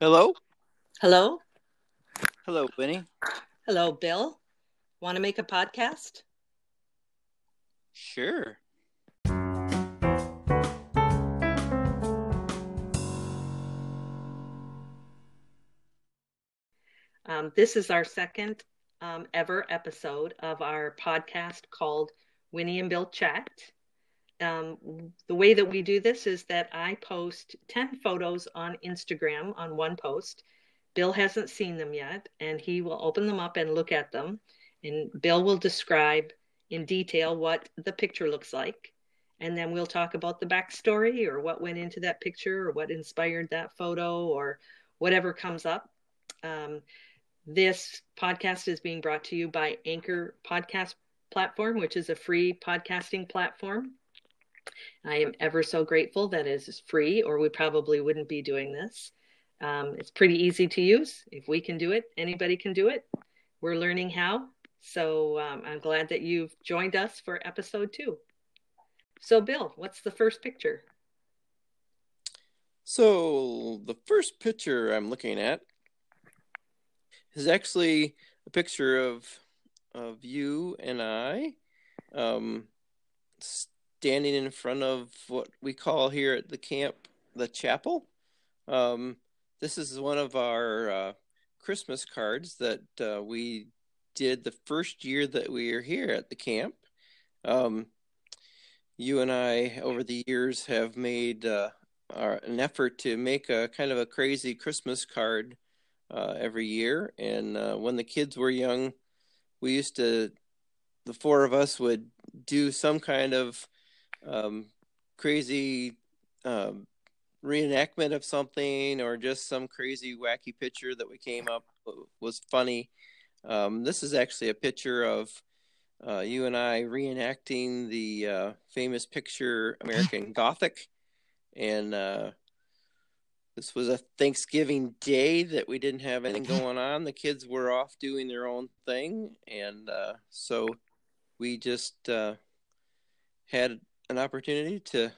Hello? Hello? Hello, Winnie. Hello, Bill. Want to make a podcast? Sure. Um, this is our second um, ever episode of our podcast called Winnie and Bill Chat. Um, the way that we do this is that I post 10 photos on Instagram on one post. Bill hasn't seen them yet, and he will open them up and look at them. And Bill will describe in detail what the picture looks like. And then we'll talk about the backstory or what went into that picture or what inspired that photo or whatever comes up. Um, this podcast is being brought to you by Anchor Podcast Platform, which is a free podcasting platform. I am ever so grateful that it is free, or we probably wouldn't be doing this. Um, it's pretty easy to use. If we can do it, anybody can do it. We're learning how. So um, I'm glad that you've joined us for episode two. So, Bill, what's the first picture? So, the first picture I'm looking at is actually a picture of of you and I um, standing in front of what we call here at the camp the chapel. Um, this is one of our uh, Christmas cards that uh, we did the first year that we were here at the camp. Um, you and I, over the years, have made uh, our, an effort to make a kind of a crazy Christmas card uh, every year. And uh, when the kids were young, we used to, the four of us would do some kind of um, crazy um, reenactment of something or just some crazy wacky picture that we came up was funny. Um, this is actually a picture of uh, you and I reenacting the uh, famous picture American Gothic, and uh, this was a Thanksgiving day that we didn't have anything going on. The kids were off doing their own thing, and uh, so we just uh, had an opportunity to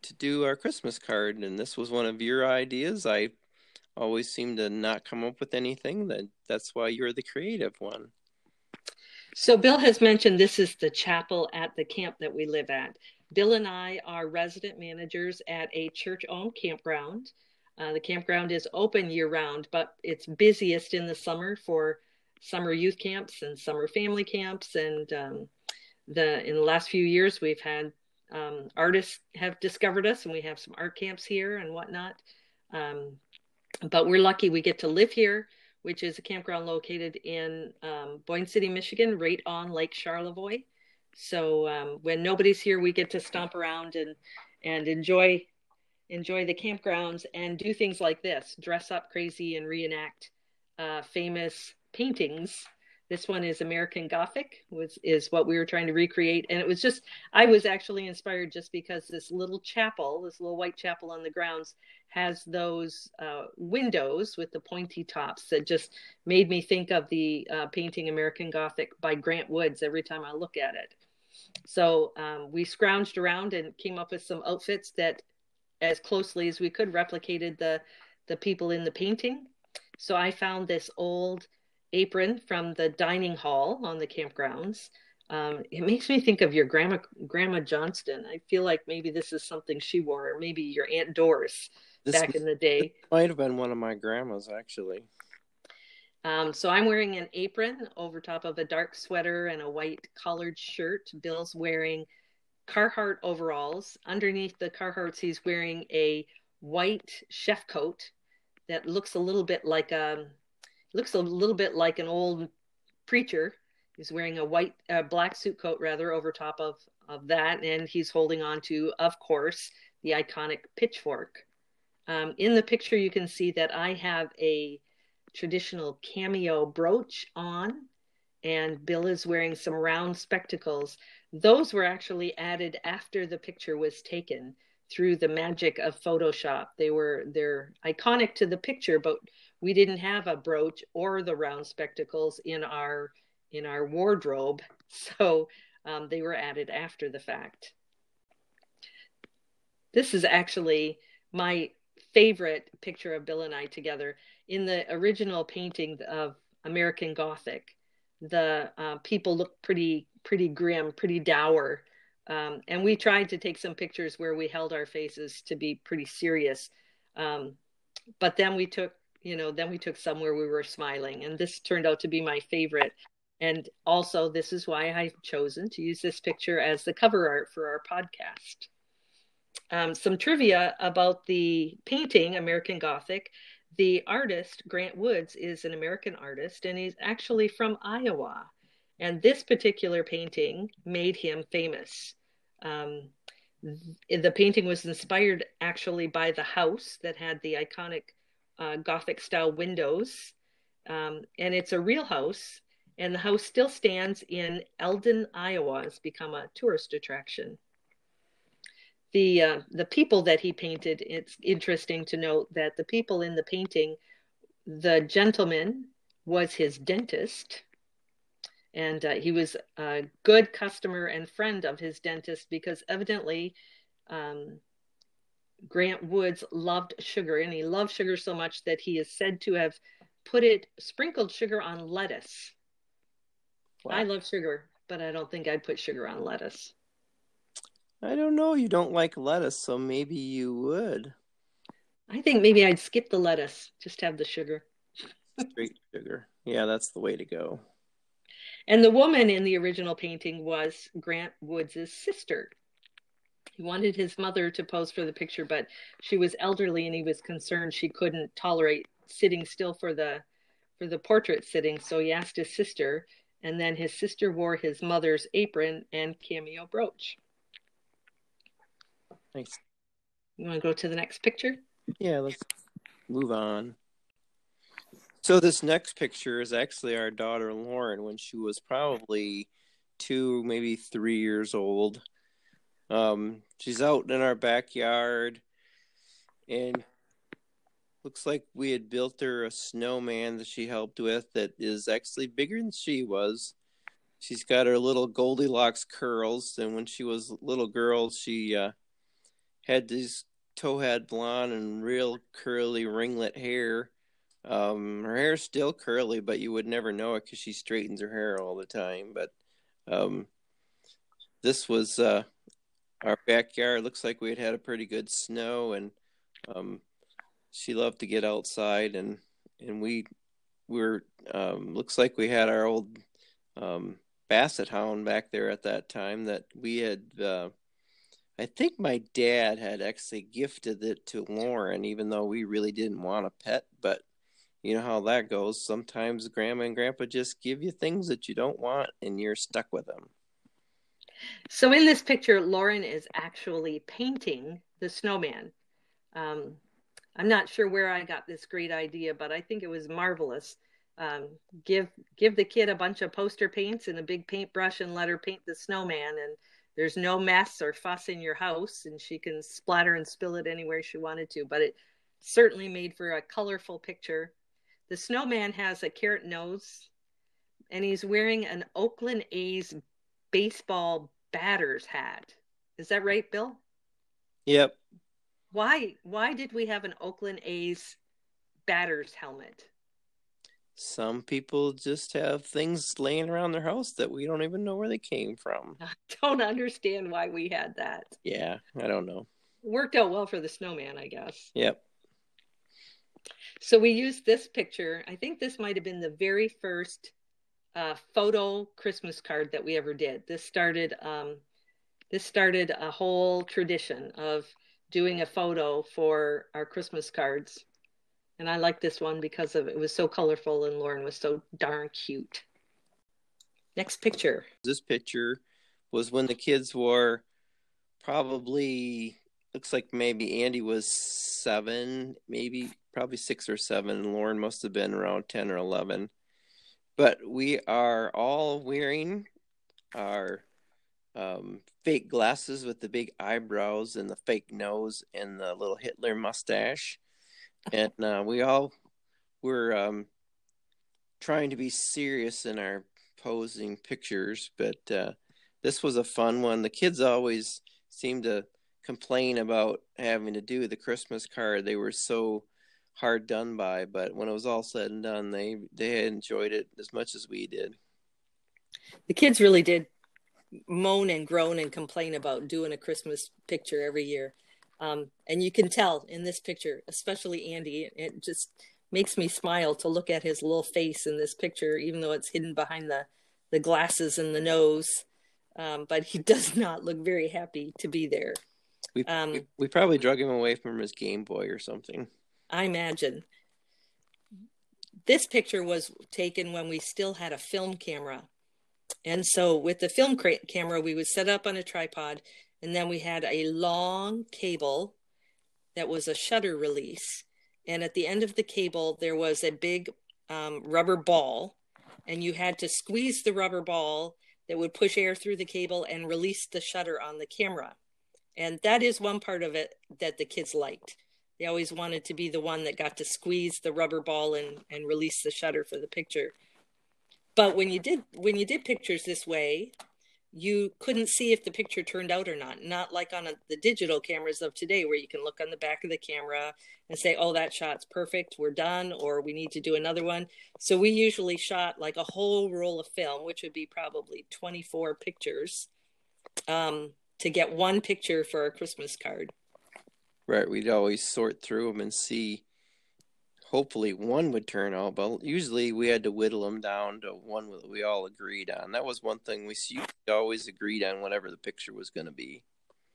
to do our Christmas card, and this was one of your ideas. I always seem to not come up with anything. That that's why you're the creative one. So Bill has mentioned this is the chapel at the camp that we live at. Bill and I are resident managers at a church-owned campground. Uh, the campground is open year-round, but it's busiest in the summer for summer youth camps and summer family camps. And um, the in the last few years, we've had um, artists have discovered us, and we have some art camps here and whatnot. Um, but we're lucky we get to live here, which is a campground located in um, Boyne City, Michigan, right on Lake Charlevoix. So um, when nobody's here, we get to stomp around and and enjoy enjoy the campgrounds and do things like this: dress up crazy and reenact uh, famous paintings this one is American Gothic, was is what we were trying to recreate, and it was just I was actually inspired just because this little chapel, this little white chapel on the grounds, has those uh, windows with the pointy tops that just made me think of the uh, painting American Gothic by Grant Woods every time I look at it. So um, we scrounged around and came up with some outfits that, as closely as we could, replicated the the people in the painting. So I found this old apron from the dining hall on the campgrounds. Um, it makes me think of your grandma, Grandma Johnston. I feel like maybe this is something she wore, or maybe your Aunt Doris this back in the day. Might have been one of my grandmas, actually. Um, so I'm wearing an apron over top of a dark sweater and a white collared shirt. Bill's wearing Carhartt overalls. Underneath the Carhartts, he's wearing a white chef coat that looks a little bit like a looks a little bit like an old preacher. He's wearing a white, uh, black suit coat rather over top of of that, and he's holding on to, of course, the iconic pitchfork. Um, in the picture, you can see that I have a traditional cameo brooch on, and Bill is wearing some round spectacles. Those were actually added after the picture was taken through the magic of Photoshop. They were they're iconic to the picture, but we didn't have a brooch or the round spectacles in our in our wardrobe so um, they were added after the fact this is actually my favorite picture of Bill and I together. In the original painting of American Gothic, the uh, people look pretty pretty grim, pretty dour. Um, and we tried to take some pictures where we held our faces to be pretty serious. Um, but then we took, you know, then we took somewhere we were smiling. And this turned out to be my favorite. And also, this is why I've chosen to use this picture as the cover art for our podcast. Um, some trivia about the painting, American Gothic. The artist, Grant Woods, is an American artist and he's actually from Iowa. And this particular painting made him famous. Um, the painting was inspired actually by the house that had the iconic uh, Gothic style windows. Um, and it's a real house. And the house still stands in Eldon, Iowa. It's become a tourist attraction. The, uh, the people that he painted, it's interesting to note that the people in the painting, the gentleman was his dentist and uh, he was a good customer and friend of his dentist because evidently um, Grant Woods loved sugar, and he loved sugar so much that he is said to have put it sprinkled sugar on lettuce. Wow. I love sugar, but I don't think I'd put sugar on lettuce. I don't know. You don't like lettuce, so maybe you would. I think maybe I'd skip the lettuce, just have the sugar. Straight sugar. Yeah, that's the way to go. And the woman in the original painting was Grant Woods' sister. He wanted his mother to pose for the picture, but she was elderly and he was concerned she couldn't tolerate sitting still for the for the portrait sitting. So he asked his sister, and then his sister wore his mother's apron and cameo brooch. Thanks. You want to go to the next picture? Yeah, let's move on. So this next picture is actually our daughter Lauren when she was probably two, maybe three years old. Um, she's out in our backyard, and looks like we had built her a snowman that she helped with that is actually bigger than she was. She's got her little Goldilocks curls, and when she was a little girl, she uh, had these towhead blonde and real curly ringlet hair um, her hair's still curly, but you would never know it because she straightens her hair all the time. But um, this was uh, our backyard. Looks like we had had a pretty good snow, and um, she loved to get outside, and and we were um, looks like we had our old um, basset hound back there at that time that we had. Uh, I think my dad had actually gifted it to Lauren, even though we really didn't want a pet, but you know how that goes. Sometimes grandma and grandpa just give you things that you don't want and you're stuck with them. So in this picture, Lauren is actually painting the snowman. Um, I'm not sure where I got this great idea, but I think it was marvelous. Um, give give the kid a bunch of poster paints and a big paintbrush and let her paint the snowman and there's no mess or fuss in your house and she can splatter and spill it anywhere she wanted to but it certainly made for a colorful picture the snowman has a carrot nose and he's wearing an Oakland A's baseball batter's hat. Is that right, Bill? Yep. Why why did we have an Oakland A's batter's helmet? Some people just have things laying around their house that we don't even know where they came from. I don't understand why we had that. Yeah, I don't know. Worked out well for the snowman, I guess. Yep. So we used this picture. I think this might have been the very first uh, photo Christmas card that we ever did. This started um, this started a whole tradition of doing a photo for our Christmas cards. And I like this one because of it was so colorful and Lauren was so darn cute. Next picture. This picture was when the kids were probably looks like maybe Andy was seven, maybe probably six or seven. and Lauren must have been around 10 or 11. But we are all wearing our um, fake glasses with the big eyebrows and the fake nose and the little Hitler mustache. And uh, we all were um, trying to be serious in our posing pictures, but uh, this was a fun one. The kids always seem to complain about having to do the Christmas card. They were so hard done by, but when it was all said and done, they they enjoyed it as much as we did. The kids really did moan and groan and complain about doing a Christmas picture every year. Um, and you can tell in this picture, especially Andy, it just makes me smile to look at his little face in this picture, even though it's hidden behind the, the glasses and the nose. Um, but he does not look very happy to be there. We, um, we, we probably drug him away from his Game Boy or something. I imagine. This picture was taken when we still had a film camera. And so with the film camera, we would set up on a tripod, and then we had a long cable that was a shutter release. And at the end of the cable, there was a big um, rubber ball, and you had to squeeze the rubber ball that would push air through the cable and release the shutter on the camera. And that is one part of it that the kids liked. They always wanted to be the one that got to squeeze the rubber ball and, and release the shutter for the picture. But when you did when you did pictures this way, you couldn't see if the picture turned out or not. Not like on a, the digital cameras of today, where you can look on the back of the camera and say, "Oh, that shot's perfect. We're done," or "We need to do another one." So we usually shot like a whole roll of film, which would be probably 24 pictures, um, to get one picture for a Christmas card. Right. We'd always sort through them and see hopefully one would turn out, but usually we had to whittle them down to one that we all agreed on. That was one thing we always agreed on whatever the picture was going to be.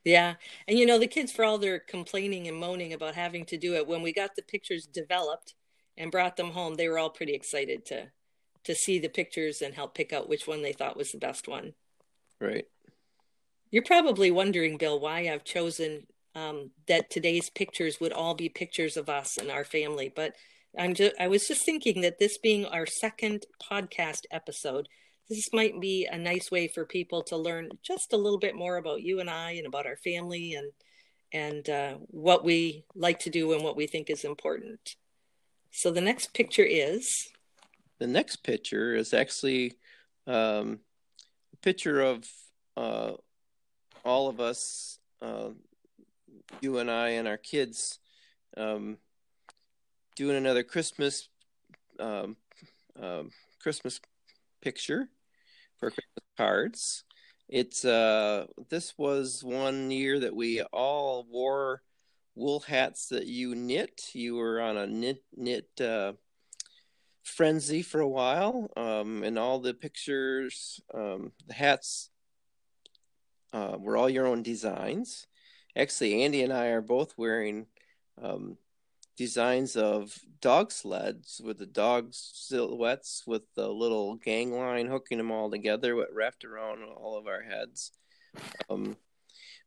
Yeah. And you know, the kids, for all their complaining and moaning about having to do it, when we got the pictures developed and brought them home, they were all pretty excited to to see the pictures and help pick out which one they thought was the best one. Right. You're probably wondering, Bill, why I've chosen um, that today's pictures would all be pictures of us and our family. But I'm just, I was just thinking that this being our second podcast episode, this might be a nice way for people to learn just a little bit more about you and I and about our family and and uh, what we like to do and what we think is important. So the next picture is the next picture is actually um, a picture of uh, all of us uh, you and I and our kids um, doing another Christmas um, um, Christmas picture for Christmas cards. It's uh, this was one year that we all wore wool hats that you knit. You were on a knit knit uh, frenzy for a while, um, and all the pictures, um, the hats uh, were all your own designs actually, Andy and I are both wearing um, designs of dog sleds with the dog silhouettes with the little gang line hooking them all together, what wrapped around all of our heads. Um,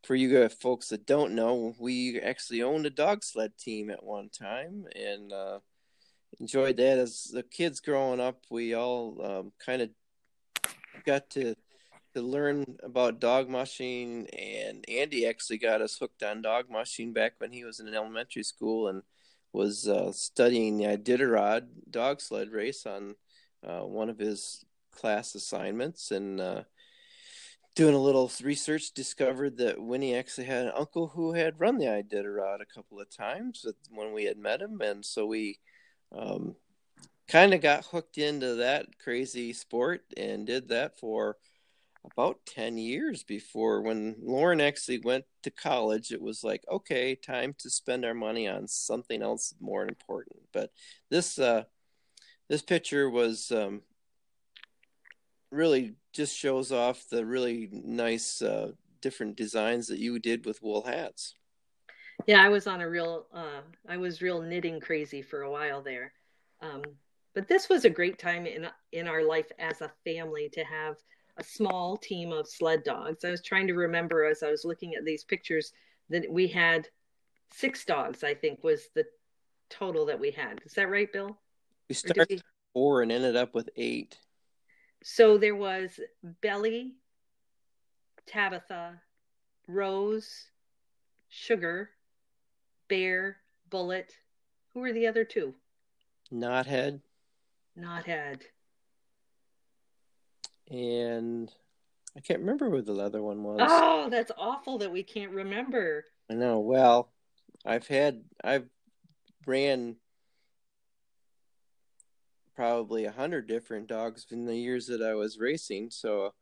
for you folks that don't know, we actually owned a dog sled team at one time and uh, enjoyed that. As the kids growing up, we all um, kind of got to to learn about dog mushing, and Andy actually got us hooked on dog mushing back when he was in elementary school and was uh, studying the Iditarod dog sled race on uh, one of his class assignments, and uh, doing a little research, discovered that Winnie actually had an uncle who had run the Iditarod a couple of times when we had met him, and so we. Um, kind of got hooked into that crazy sport and did that for about 10 years before when Lauren actually went to college it was like okay time to spend our money on something else more important. But this uh this picture was um really just shows off the really nice uh different designs that you did with wool hats. Yeah i was on a real uh i was real knitting crazy for a while there. Um but this was a great time in in our life as a family to have a small team of sled dogs. I was trying to remember as I was looking at these pictures that we had six dogs, I think was the total that we had. Is that right, Bill? We started we... four and ended up with eight. So there was Belly, Tabitha, Rose, Sugar, Bear, Bullet. Who were the other two? Knothead. Knothead and I can't remember who the leather one was. Oh, that's awful that we can't remember. I know. Well, I've had I've ran probably a hundred different dogs in the years that I was racing. So,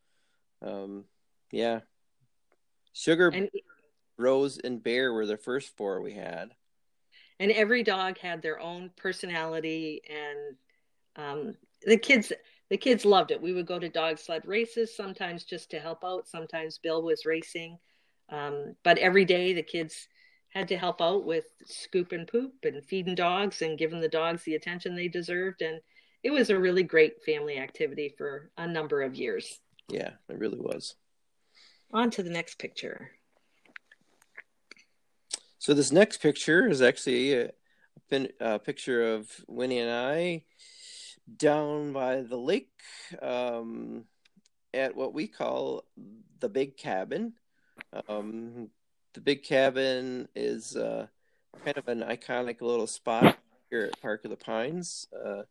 um, yeah, Sugar, and, Rose, and Bear were the first four we had. And every dog had their own personality, and um, the kids the kids loved it. We would go to dog sled races sometimes just to help out. Sometimes Bill was racing, um, but every day the kids had to help out with scoop and poop and feeding dogs and giving the dogs the attention they deserved. And it was a really great family activity for a number of years. Yeah, it really was. On to the next picture. So this next picture is actually a, a picture of Winnie and I down by the lake um, at what we call the Big Cabin. Um, the Big Cabin is uh, kind of an iconic little spot here at Park of the Pines. Uh,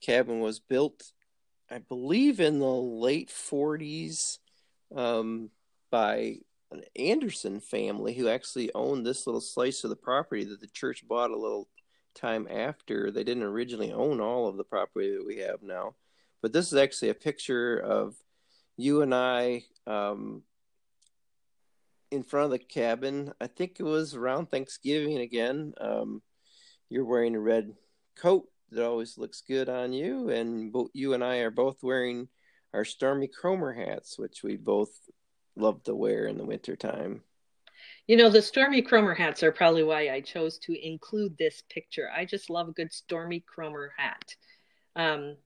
cabin was built, I believe, in the late 40s um, by an Anderson family who actually owned this little slice of the property that the church bought a little time after. They didn't originally own all of the property that we have now. But this is actually a picture of you and I um, in front of the cabin. I think it was around Thanksgiving again. Um, you're wearing a red coat that always looks good on you, and both you and I are both wearing our Stormy Kromer hats, which we both love to wear in the wintertime. You know, the Stormy Kromer hats are probably why I chose to include this picture. I just love a good Stormy Kromer hat. Um,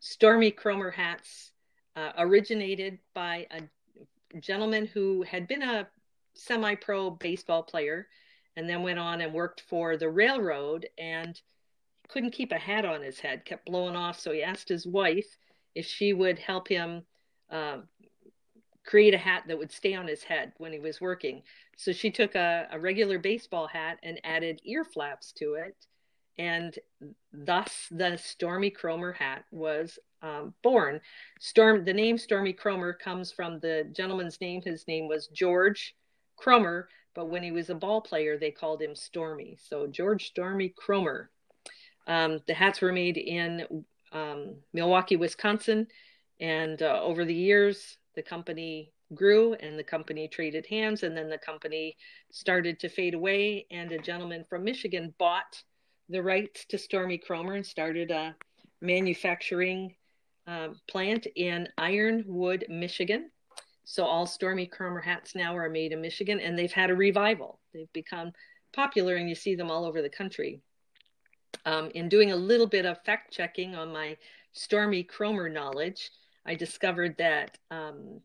Stormy Kromer hats uh, originated by a gentleman who had been a semi pro baseball player and then went on and worked for the railroad and couldn't keep a hat on his head, kept blowing off. So he asked his wife if she would help him uh, create a hat that would stay on his head when he was working. So she took a, a regular baseball hat and added ear flaps to it. And thus the Stormy Kromer hat was um, born. Storm, the name Stormy Kromer comes from the gentleman's name. His name was George Kromer, but when he was a ball player, they called him Stormy. So George Stormy Kromer. Um, the hats were made in um, Milwaukee, Wisconsin, and uh, over the years, the company grew and the company traded hands and then the company started to fade away. And a gentleman from michigan bought the rights to stormy kromer and started a manufacturing uh, plant in ironwood michigan. So all stormy kromer hats now are made in michigan and they've had a revival. They've become popular and you see them all over the country. Um, in doing a little bit of fact checking on my stormy kromer knowledge I discovered that um,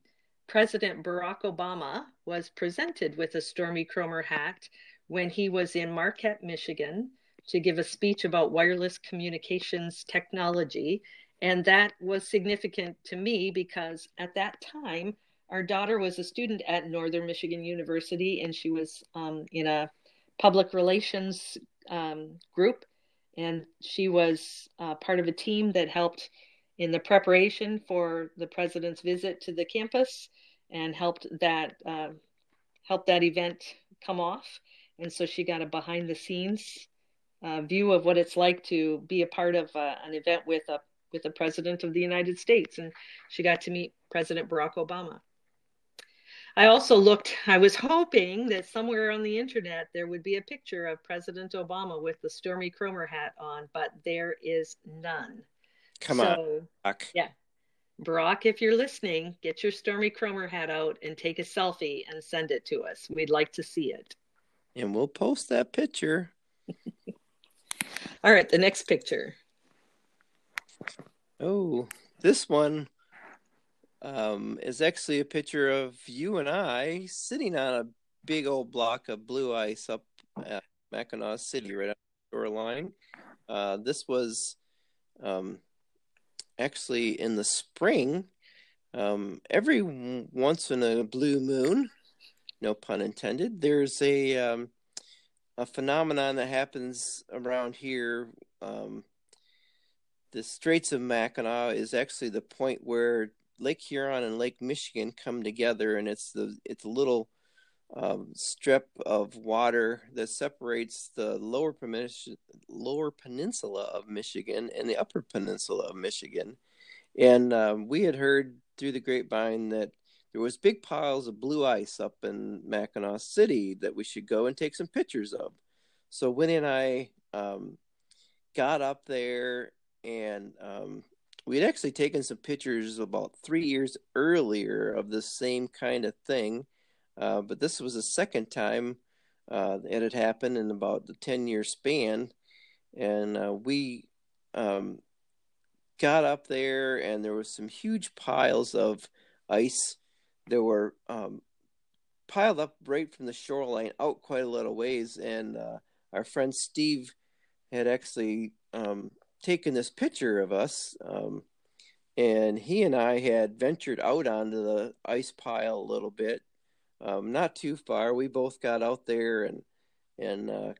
President Barack Obama was presented with a Stormy Kromer hat when he was in Marquette, Michigan, to give a speech about wireless communications technology. And that was significant to me because at that time, our daughter was a student at Northern Michigan University and she was um, in a public relations um, group. And she was uh, part of a team that helped in the preparation for the president's visit to the campus and helped that uh, helped that event come off. And so she got a behind the scenes uh, view of what it's like to be a part of uh, an event with a with the president of the United States, and she got to meet President Barack Obama. I also looked, I was hoping that somewhere on the internet there would be a picture of President Obama with the Stormy Kromer hat on, but there is none. Come so, on. Brock. Yeah. Brock, if you're listening, get your Stormy Kromer hat out and take a selfie and send it to us. We'd like to see it. And we'll post that picture. All right, the next picture. Oh, this one um, is actually a picture of you and I sitting on a big old block of blue ice up at Mackinaw City, right on the shoreline. Uh, this was um, actually in the spring, um, every once in a blue moon, no pun intended, there's a um, a phenomenon that happens around here. Um, the Straits of Mackinac is actually the point where Lake Huron and Lake Michigan come together, and it's the it's a little um, strip of water that separates the lower peninsula, lower peninsula of Michigan and the upper peninsula of Michigan. And um, we had heard through the grapevine that there was big piles of blue ice up in Mackinaw City that we should go and take some pictures of. So Winnie and I um, got up there, and um, we had actually taken some pictures about three years earlier of the same kind of thing uh, but this was the second time uh, it had happened in about the 10 year span. And uh, we um, got up there, and there was some huge piles of ice. that were um, piled up right from the shoreline out quite a little ways. And uh, our friend Steve had actually um, taken this picture of us. Um, and he and I had ventured out onto the ice pile a little bit um, not too far. We both got out there and and uh,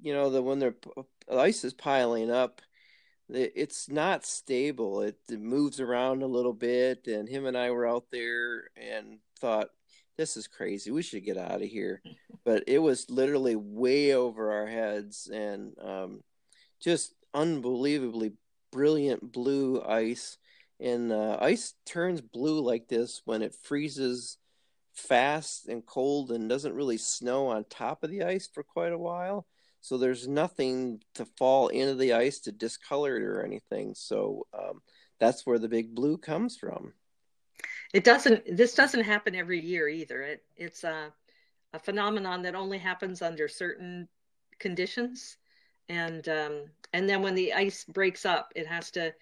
you know the when the ice is piling up, it's not stable. It, it moves around a little bit, and him and I were out there and thought, "This is crazy. We should get out of here." but it was literally way over our heads, and um, just unbelievably brilliant blue ice. And uh, ice turns blue like this when it freezes fast and cold and doesn't really snow on top of the ice for quite a while. So there's nothing to fall into the ice to discolor it or anything. So um, that's where the big blue comes from. It doesn't. This doesn't happen every year either. It it's a a phenomenon that only happens under certain conditions, and um, and then when the ice breaks up, it has to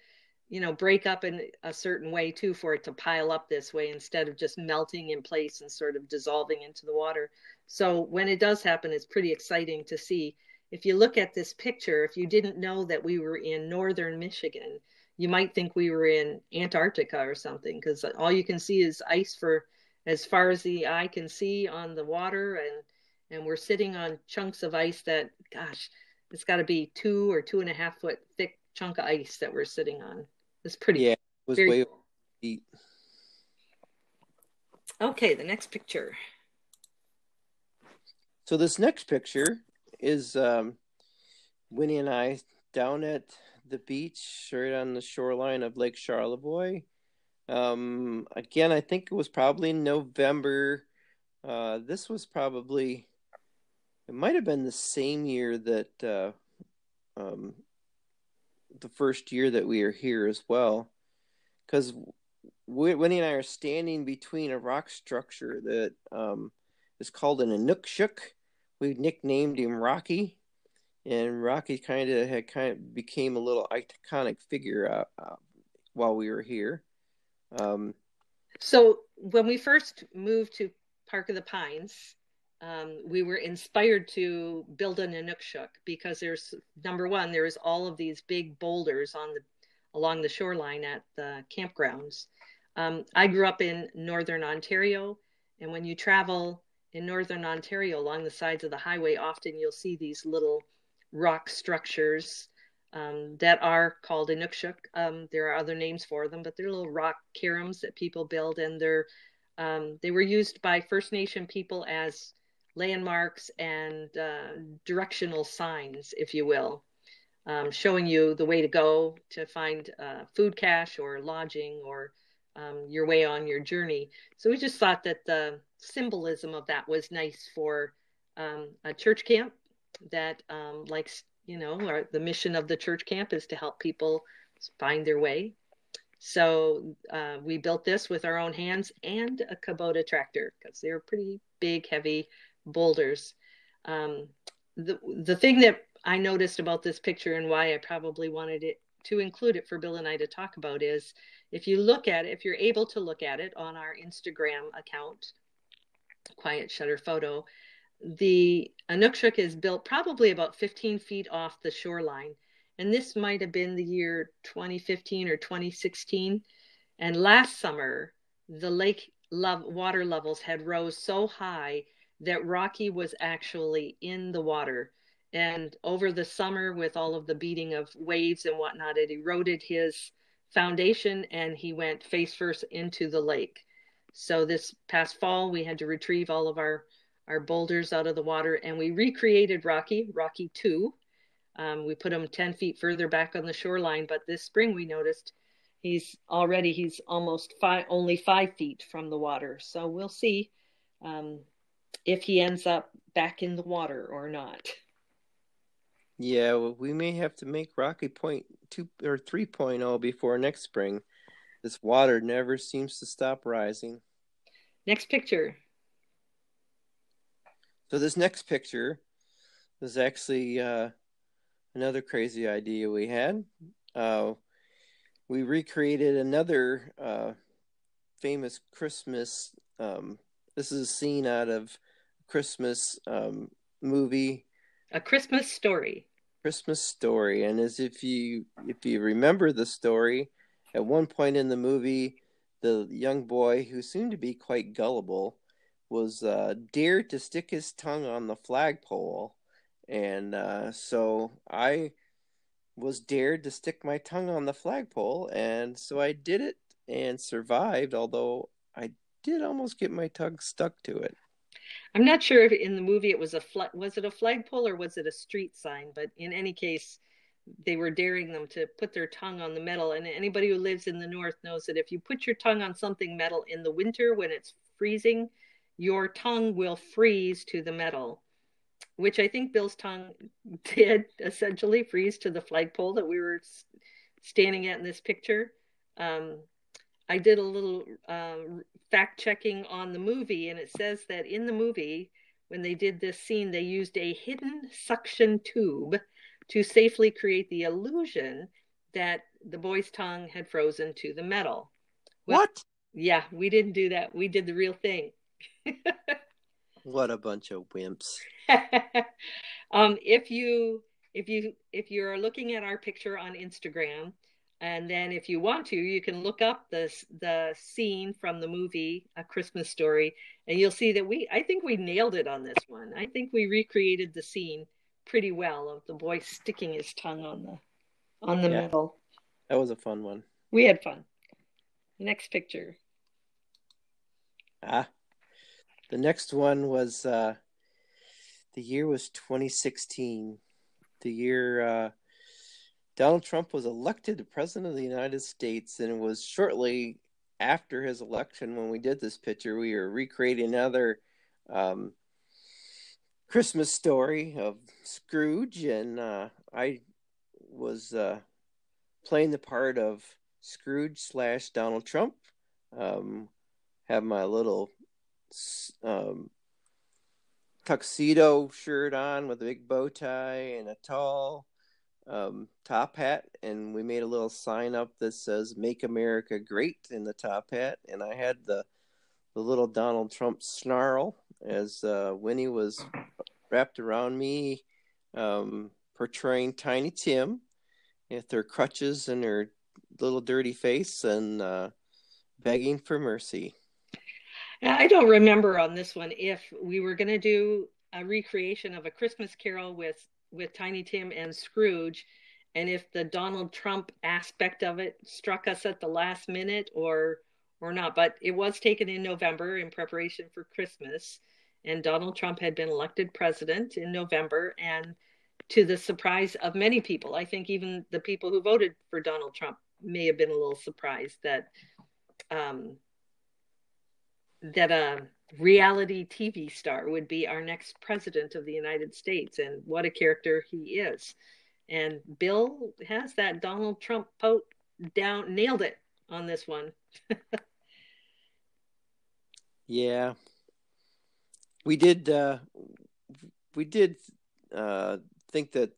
you know break up in a certain way too for it to pile up this way instead of just melting in place and sort of dissolving into the water. So when it does happen it's pretty exciting to see. If you look at this picture if you didn't know that we were in northern michigan you might think we were in antarctica or something because all you can see is ice for as far as the eye can see on the water and and we're sitting on chunks of ice that gosh it's got to be two or two and a half foot thick chunk of ice that we're sitting on it's pretty. Yeah, it was way deep. Okay, the next picture. So this next picture is um, Winnie and I down at the beach, right on the shoreline of Lake Charlevoix. Um, again, I think it was probably in November. Uh, this was probably, it might have been the same year that uh, um, the first year that we are here as well, because Winnie and I are standing between a rock structure that um, is called an Inukshuk. We nicknamed him Rocky, and Rocky kind of had kind of became a little iconic figure uh, uh, while we were here. Um, so when we first moved to Park of the Pines, um, we were inspired to build an Inukshuk because there's number one, there's all of these big boulders on the along the shoreline at the campgrounds. Um, I grew up in northern Ontario, and when you travel in northern Ontario along the sides of the highway, often you'll see these little rock structures um, that are called Inukshuk. Um, there are other names for them, but they're little rock caroms that people build, and they're um, they were used by First Nation people as landmarks and uh, directional signs, if you will, um, showing you the way to go to find uh, food cache or lodging or um, your way on your journey. So we just thought that the symbolism of that was nice for um, a church camp that um, likes, you know, our, the mission of the church camp is to help people find their way. So uh, we built this with our own hands and a Kubota tractor because they're pretty big, heavy boulders. Um, the the thing that I noticed about this picture and why I probably wanted it to include it for Bill and I to talk about is if you look at it, if you're able to look at it on our Instagram account, Quiet Shutter Photo, the Inukshuk is built probably about 15 feet off the shoreline. And this might have been the year 2015 or 2016. And last summer, the lake love, water levels had rose so high that Rocky was actually in the water. And over the summer, with all of the beating of waves and whatnot, it eroded his foundation and he went face first into the lake. So this past fall, we had to retrieve all of our our boulders out of the water and we recreated Rocky, Rocky 2. Um, we put him 10 feet further back on the shoreline, but this spring we noticed he's already, he's almost five, only five feet from the water. So we'll see um, if he ends up back in the water or not. Yeah, well, we may have to make Rocky Point 2 or 3.0 before next spring. This water never seems to stop rising. Next picture. So this next picture was actually uh, another crazy idea we had. Uh, we recreated another uh, famous Christmas. Um, this is a scene out of Christmas um, movie. A Christmas story. Christmas story, and as if you if you remember the story, at one point in the movie, the young boy who seemed to be quite gullible was uh, dared to stick his tongue on the flagpole, and uh, so I was dared to stick my tongue on the flagpole, and so I did it and survived. Although I did almost get my tongue stuck to it. I'm not sure if in the movie it was a was it a flagpole or was it a street sign? But in any case, they were daring them to put their tongue on the metal. And anybody who lives in the north knows that if you put your tongue on something metal in the winter when it's freezing, your tongue will freeze to the metal, which I think Bill's tongue did essentially freeze to the flagpole that we were standing at in this picture. Um, I did a little uh, fact checking on the movie, and it says that in the movie, when they did this scene, they used a hidden suction tube to safely create the illusion that the boy's tongue had frozen to the metal. Well, what? Yeah, we didn't do that. We did the real thing. what a bunch of wimps. um, if you if you if you're looking at our picture on Instagram, and then if you want to, you can look up the the scene from the movie A Christmas Story and you'll see that we I think we nailed it on this one. I think we recreated the scene pretty well of the boy sticking his tongue on the on the yeah, metal. That was a fun one. We had fun. Next picture. Ah. The next one was uh the year was 2016. The year uh Donald Trump was elected president of the United States, and it was shortly after his election when we did this picture. We were recreating another um, Christmas story of Scrooge, and uh, I was uh, playing the part of Scrooge slash Donald Trump. Um, have my little um, tuxedo shirt on with a big bow tie and a tall um, top hat, and we made a little sign up that says "Make America Great" in the top hat, and I had the the little Donald Trump snarl as uh, Winnie was wrapped around me, um, portraying Tiny Tim with her crutches and her little dirty face and uh, begging for mercy. I don't remember on this one if we were going to do a recreation of a Christmas Carol with with Tiny Tim and Scrooge, and if the Donald Trump aspect of it struck us at the last minute or or not. But it was taken in November in preparation for Christmas, and Donald Trump had been elected president in November, and to the surprise of many people, I think even the people who voted for Donald Trump may have been a little surprised that um, that a reality TV star would be our next president of the United States, and what a character he is. And Bill has that Donald Trump poke down, nailed it on this one. yeah, we did. Uh, we did uh, think that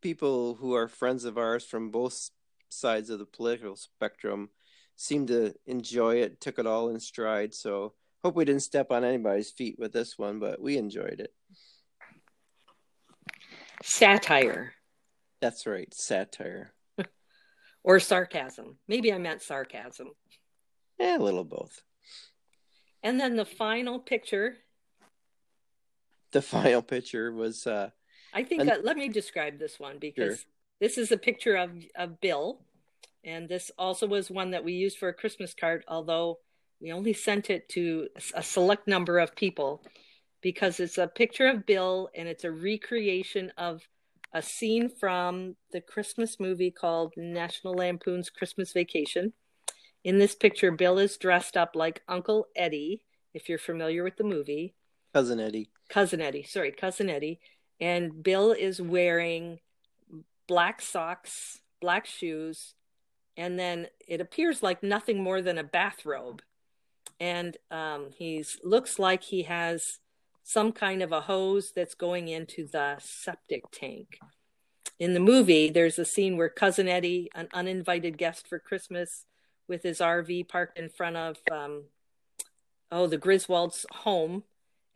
people who are friends of ours from both sides of the political spectrum seemed to enjoy it, took it all in stride. So hope we didn't step on anybody's feet with this one, but we enjoyed it. Satire. That's right, satire. or sarcasm. Maybe I meant sarcasm. Yeah, a little both. And then the final picture. The final picture was. uh I think. An... Uh, let me describe this one because sure. this is a picture of of Bill And this also was one that we used for a Christmas card, although we only sent it to a select number of people because it's a picture of Bill and it's a recreation of a scene from the Christmas movie called National Lampoon's Christmas Vacation. In this picture, Bill is dressed up like Uncle Eddie, if you're familiar with the movie. Cousin Eddie. Cousin Eddie, sorry, Cousin Eddie. And Bill is wearing black socks, black shoes, and then it appears like nothing more than a bathrobe. And um, he looks like he has some kind of a hose that's going into the septic tank. In the movie, there's a scene where Cousin Eddie, an uninvited guest for Christmas, with his RV parked in front of um, oh the Griswolds' home,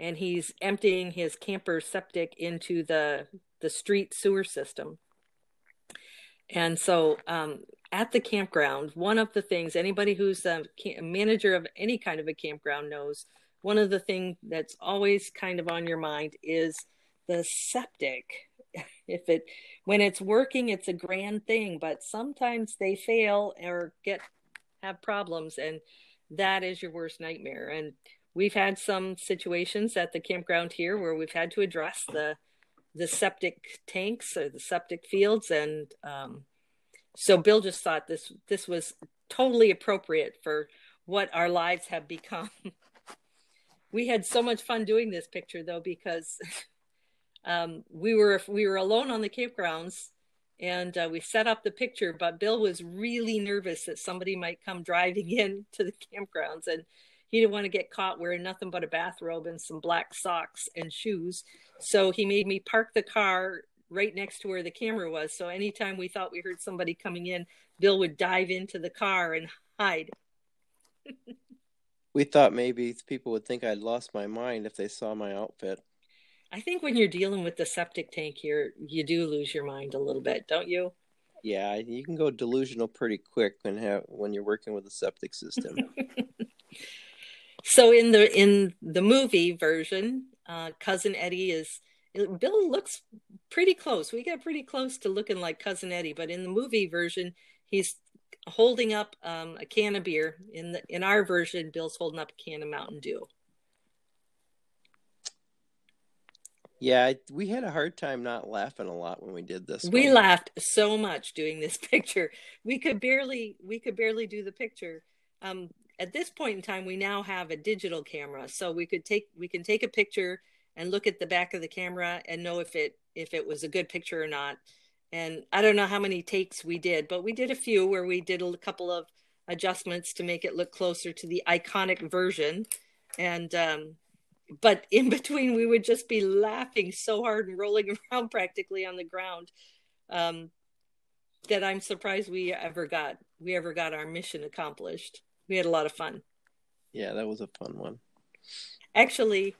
and he's emptying his camper septic into the the street sewer system. And so um, at the campground, one of the things anybody who's a manager of any kind of a campground knows, one of the things that's always kind of on your mind is the septic. If it when it's working, it's a grand thing, but sometimes they fail or get have problems, and that is your worst nightmare. And we've had some situations at the campground here where we've had to address the the septic tanks or the septic fields and um, so bill just thought this this was totally appropriate for what our lives have become. We had so much fun doing this picture though because um, we were we were alone on the campgrounds and uh, we set up the picture but bill was really nervous that somebody might come driving in to the campgrounds and he didn't want to get caught wearing nothing but a bathrobe and some black socks and shoes so he made me park the car right next to where the camera was. So anytime we thought we heard somebody coming in, Bill would dive into the car and hide. we thought maybe people would think I'd lost my mind if they saw my outfit. I think when you're dealing with the septic tank here, you do lose your mind a little bit, don't you? Yeah, you can go delusional pretty quick when have when you're working with a septic system. so in the in the movie version, uh, cousin Eddie is Bill looks pretty close. We get pretty close to looking like cousin Eddie, but in the movie version, he's holding up um, a can of beer. In the in our version, Bill's holding up a can of Mountain Dew. Yeah, we had a hard time not laughing a lot when we did this. We one. laughed so much doing this picture. We could barely we could barely do the picture. Um, at this point in time, we now have a digital camera, so we could take we can take a picture and look at the back of the camera and know if it if it was a good picture or not. And I don't know how many takes we did, but we did a few where we did a couple of adjustments to make it look closer to the iconic version. And um, but in between, we would just be laughing so hard and rolling around practically on the ground um, that I'm surprised we ever got we ever got our mission accomplished. We had a lot of fun. Yeah, that was a fun one. Actually,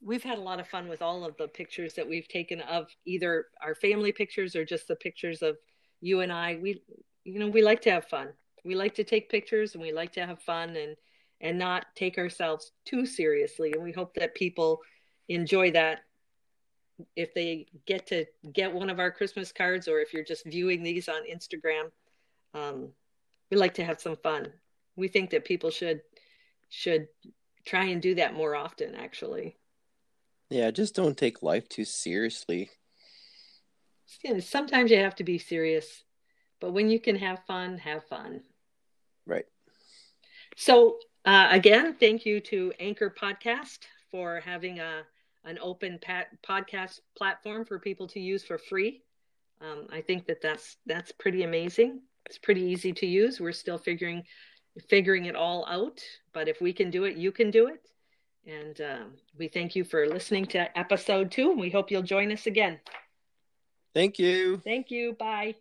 we've had a lot of fun with all of the pictures that we've taken of either our family pictures or just the pictures of you and I. We, you know, we like to have fun. We like to take pictures and we like to have fun and and not take ourselves too seriously. And we hope that people enjoy that if they get to get one of our Christmas cards or if you're just viewing these on Instagram. Um, we like to have some fun. We think that people should should try and do that more often actually yeah, just don't take life too seriously. Sometimes you have to be serious, but when you can have fun, have fun. Right. So, uh, again, thank you to Anchor Podcast for having a an open pat- podcast platform for people to use for free. Um, I think that that's that's pretty amazing. It's pretty easy to use. We're still figuring figuring it all out, but if we can do it, you can do it. And um, we thank you for listening to episode two, and we hope you'll join us again. Thank you. Thank you. Bye.